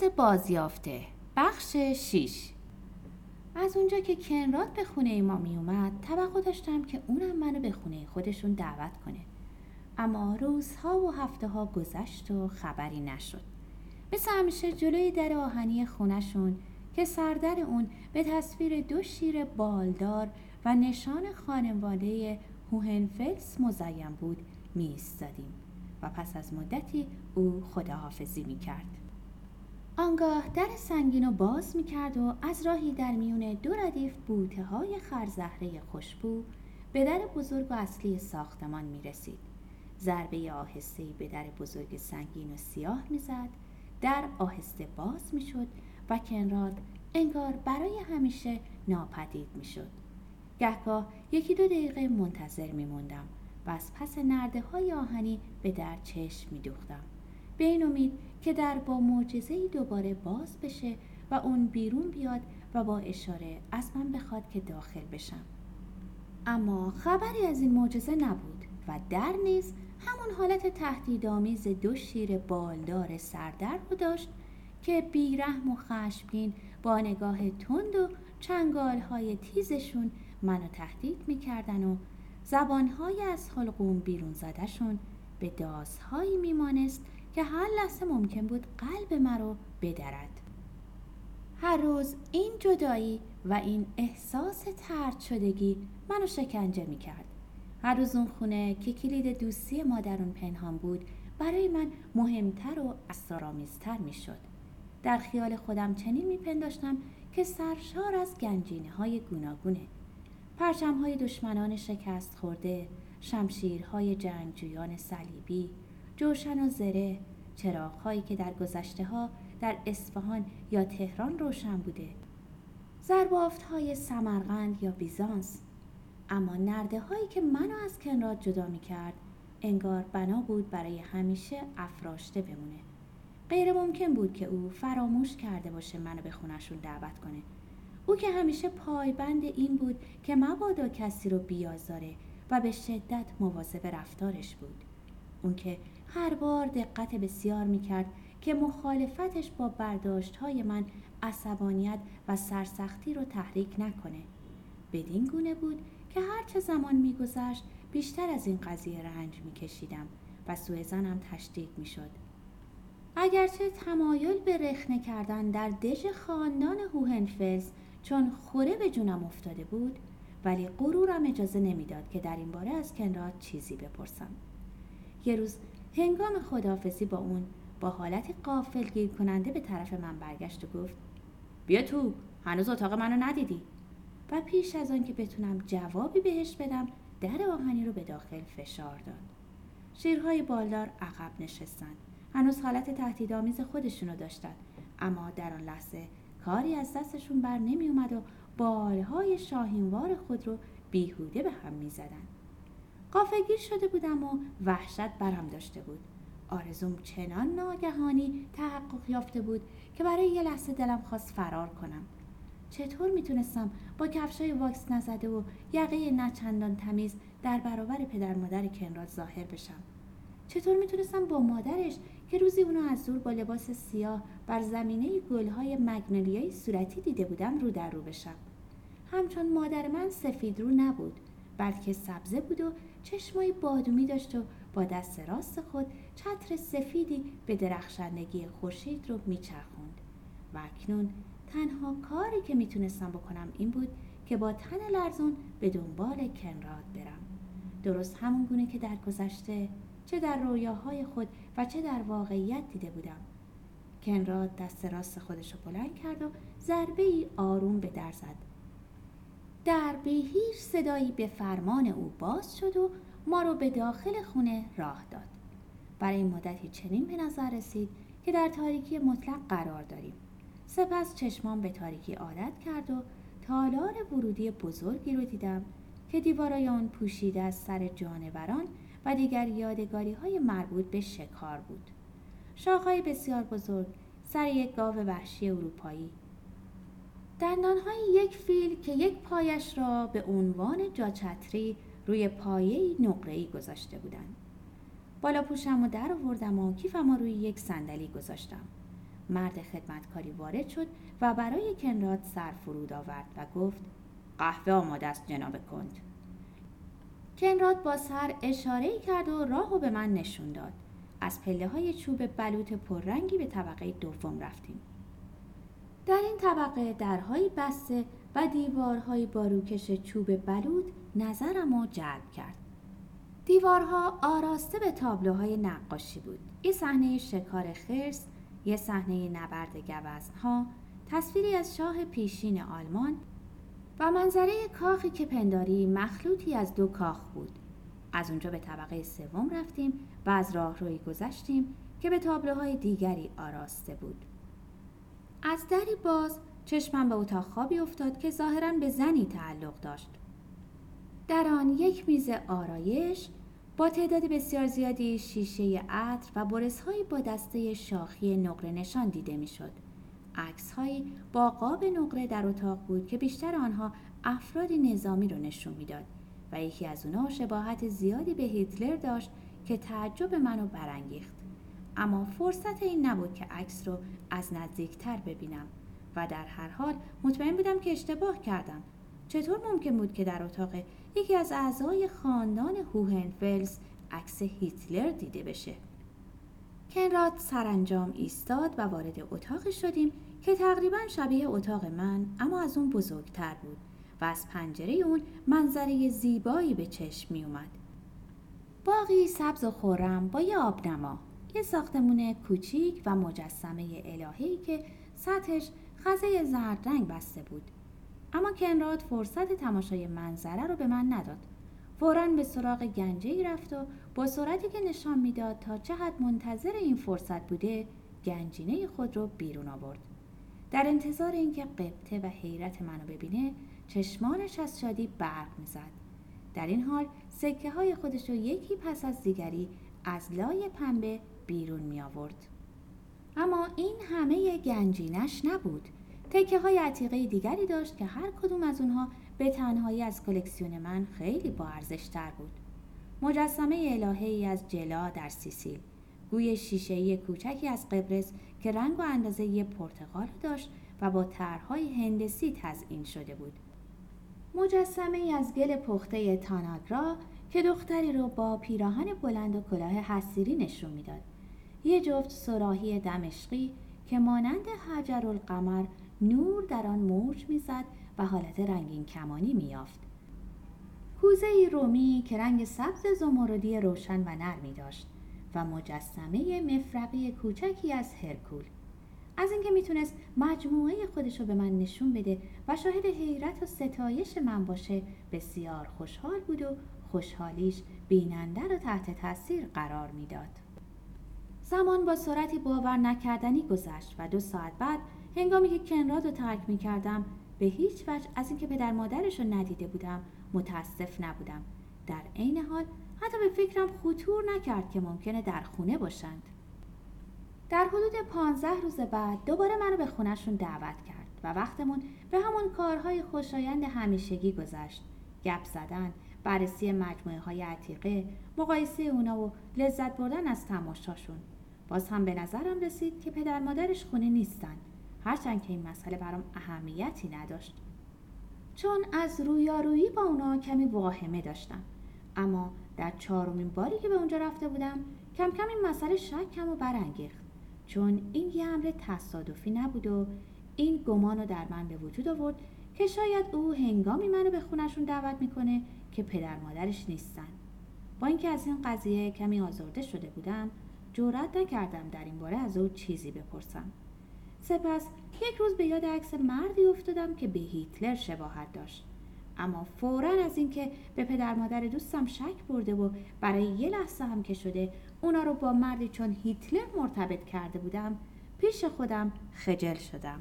دوست بازیافته. بخش 6 از اونجا که کنراد به خونه ما می اومد توقع داشتم که اونم منو به خونه خودشون دعوت کنه. اما روزها و هفته ها گذشت و خبری نشد. مثل همیشه جلوی در آهنی خونشون که سردر اون به تصویر دو شیر بالدار و نشان خانواده هوهنفلس مزین بود می و پس از مدتی او خداحافظی می کرد. آنگاه در سنگین و باز می کرد و از راهی در میون دو ردیف بوته های خرزهره خوشبو به در بزرگ و اصلی ساختمان می رسید. ضربه آهسته به در بزرگ سنگین و سیاه می‌زد در آهسته باز می‌شد و کنراد انگار برای همیشه ناپدید می‌شد گهگاه یکی دو دقیقه منتظر میموندم و از پس نرده های آهنی به در چشم می دوختم. به این امید که در با معجزه دوباره باز بشه و اون بیرون بیاد و با اشاره از من بخواد که داخل بشم. اما خبری از این معجزه نبود و در نیز همون حالت تهدیدآمیز دو شیر بالدار سردر رو داشت که بیرحم و خشمگین با نگاه تند و چنگال های تیزشون منو تهدید می‌کردن و زبانهای از حلقوم بیرون زدهشون به دازهایی میمانست که هر لحظه ممکن بود قلب مرا بدرد. هر روز این جدایی و این احساس ترد شدگی منو شکنجه می‌کرد. هر روز اون خونه که کلید دوستی ما در اون پنهان بود برای من مهمتر و اسرارآمیزتر می‌شد. در خیال خودم چنین میپنداشتم که سرشار از گنجینه های گوناگونه. پرچم های دشمنان شکست خورده شمشیرهای جنگجویان صلیبی جوشن و زره. چراغهایی که در گذشته ها در اصفهان یا تهران روشن بوده. زربافت های سمرقند یا بیزانس. اما نرده هایی که منو از کنراد جدا می کرد انگار بنا بود برای همیشه افراشته بمونه. غیر ممکن بود که او فراموش کرده باشه منو به خونشون دعوت کنه. او که همیشه پایبند این بود که مبادا کسی رو بیازاره و به شدت مواظب رفتارش بود. اون که هر بار دقت بسیار می‌کرد که مخالفتش با برداشت های من عصبانیت و سرسختی رو تحریک نکنه. بدین گونه بود که هرچه زمان میگذشت بیشتر از این قضیه رنج میکشیدم و سوء تشدید می‌شد. اگرچه تمایل به رخنه کردن در دژ خاندان هوهنفلز چون خوره به جونم افتاده بود ولی غرورم اجازه نمی‌داد که در این باره از کنراد چیزی بپرسم. یه روز هنگام خداحافظی با اون با حالت قافل گیر کننده به طرف من برگشت و گفت بیا تو هنوز اتاق منو ندیدی. و پیش از آن که بتونم جوابی بهش بدم در آهنی رو به داخل فشار داد. شیرهای بالدار عقب نشستند. هنوز حالت تهدیدآمیز خودشونو داشتن. اما در آن لحظه کاری از دستشون بر نمی اومد و بالهای شاهینوار خود رو بیهوده به هم می زدن. قافگیر شده بودم و وحشت برم داشته بود. آرزوم چنان ناگهانی تحقق یافته بود که برای یه لحظه دلم خواست فرار کنم. چطور می‌تونستم با کفشای واکس نزده و یقه نچندان تمیز در برابر پدر مادر کنراد ظاهر بشم؟ چطور می‌تونستم با مادرش که روزی اونو از دور با لباس سیاه بر زمینه گلهای مگنولیای صورتی دیده بودم رو در رو بشم همچون مادر من سفید رو نبود بلکه سبزه بود و چشمای بادومی داشت و با دست راست خود چتر سفیدی به درخشندگی خورشید رو میچرخوند. و اکنون تنها کاری که می‌تونستم بکنم این بود که با تن لرزون به دنبال کنراد برم. درست همون گونه که در گذشته چه در رویاهای خود و چه در واقعیت دیده بودم. کنراد دست راست خودش رو بلند کرد و ضربه ای آروم به در زد. در به هیچ صدایی به فرمان او باز شد و ما رو به داخل خونه راه داد برای مدتی چنین به نظر رسید که در تاریکی مطلق قرار داریم سپس چشمان به تاریکی عادت کرد و تالار ورودی بزرگی رو دیدم که دیوارای آن پوشیده از سر جانوران و دیگر یادگاری های مربوط به شکار بود. شاخهای بسیار بزرگ سر یک گاو وحشی اروپایی دندانهای یک فیل که یک پایش را به عنوان جاچتری روی پایه نقره‌ای گذاشته بودند. بالا پوشم و در آوردم و کیفم روی یک صندلی گذاشتم. مرد خدمتکاری وارد شد و برای کنراد سر فرود آورد و گفت قهوه آماده است جناب کند کنراد با سر اشاره کرد و راه به من نشون داد از پله های چوب بلوط پررنگی به طبقه دوم رفتیم در این طبقه درهایی بسته و دیوارهایی با روکش چوب بلود نظرم را جلب کرد. دیوارها آراسته به تابلوهای نقاشی بود. یه صحنه شکار خرس، یه صحنه نبرد گوزنها، تصویری از شاه پیشین آلمان و منظره کاخی که پنداری مخلوطی از دو کاخ بود. از اونجا به طبقه سوم رفتیم و از راهروی گذشتیم که به تابلوهای دیگری آراسته بود. از دری باز چشمم به اتاق خوابی افتاد که ظاهرا به زنی تعلق داشت. در آن یک میز آرایش با تعداد بسیار زیادی شیشه عطر و برسهایی با دسته شاخی نقره نشان دیده می‌شد. عکسهایی با قاب نقره در اتاق بود که بیشتر آنها افراد نظامی رو نشون می‌داد و یکی از اونها شباهت زیادی به هیتلر داشت که تعجب منو برانگیخت. اما فرصت این نبود که عکس رو از نزدیکتر ببینم و در هر حال مطمئن بودم که اشتباه کردم. چطور ممکن بود که در اتاق یکی از اعضای خاندان هوهنفلز عکس هیتلر دیده بشه؟ کنراد سرانجام ایستاد و وارد اتاقی شدیم که تقریبا شبیه اتاق من اما از اون بزرگتر بود و از پنجره اون منظره زیبایی به چشم می اومد. باقی سبز و خورم با یه آبنما. یه ساختمون کوچیک و مجسمه الههی که سطحش خزه زرد رنگ بسته بود. اما کنراد فرصت تماشای منظره رو به من نداد. فورا به سراغ گنجه ای رفت و با سرعتی که نشان می‌داد تا چه حد منتظر این فرصت بوده گنجینه خود رو بیرون آورد. در انتظار اینکه قبطه و حیرت منو ببینه چشمانش از شادی برق می‌زد. در این حال سکه های خودش رو یکی پس از دیگری از لای پنبه بیرون می آورد. اما این همه گنجینش نبود. تکه های عتیقه دیگری داشت که هر کدوم از اونها به تنهایی از کلکسیون من خیلی با تر بود. مجسمه الهه‌ای از جلا در سیسیل، گوی شیشه‌ای کوچکی از قبرس که رنگ و اندازه پرتقال داشت و با طرحهای هندسی تزئین شده بود. مجسمه ای از گل پخته تاناگرا که دختری رو با پیراهن بلند و کلاه حسیری نشون می‌داد. یه جفت سراحی دمشقی که مانند حجر القمر نور در آن موج می‌زد و حالت رنگین کمانی میافت. کوزه رومی که رنگ سبز زمردی روشن و نرمی داشت و مجسمه مفرقی کوچکی از هرکول از اینکه می‌تونست مجموعه خودش رو به من نشون بده و شاهد حیرت و ستایش من باشه بسیار خوشحال بود و خوشحالیش بیننده رو تحت تاثیر قرار می‌داد. زمان با سرعتی باور نکردنی گذشت و دو ساعت بعد هنگامی که کنراد رو ترک می کردم به هیچ وجه از اینکه پدر مادرش رو ندیده بودم متاسف نبودم. در عین حال حتی به فکرم خطور نکرد که ممکنه در خونه باشند. در حدود پانزده روز بعد دوباره منو به خونهشون دعوت کرد و وقتمون به همون کارهای خوشایند همیشگی گذشت. گپ زدن بررسی مجموعه های عتیقه مقایسه اونا و لذت بردن از تماشاشون. باز هم به نظرم رسید که پدر مادرش خونه نیستن. هرچند که این مسئله برام اهمیتی نداشت. چون از رویارویی با اونا کمی واهمه داشتم. اما در چهارمین باری که به اونجا رفته بودم کم کم این مسئله شکم و برانگیخت. چون این یه امر تصادفی نبود و این گمان در من به وجود آورد که شاید او هنگامی منو به خونشون دعوت می‌کنه که پدر مادرش نیستن. با اینکه از این قضیه کمی آزرده شده بودم جرأت نکردم در این باره از او چیزی بپرسم. سپس یک روز به یاد عکس مردی افتادم که به هیتلر شباهت داشت. اما فورا از اینکه به پدر مادر دوستم شک برده و برای یه لحظه هم که شده اونا رو با مردی چون هیتلر مرتبط کرده بودم پیش خودم خجل شدم.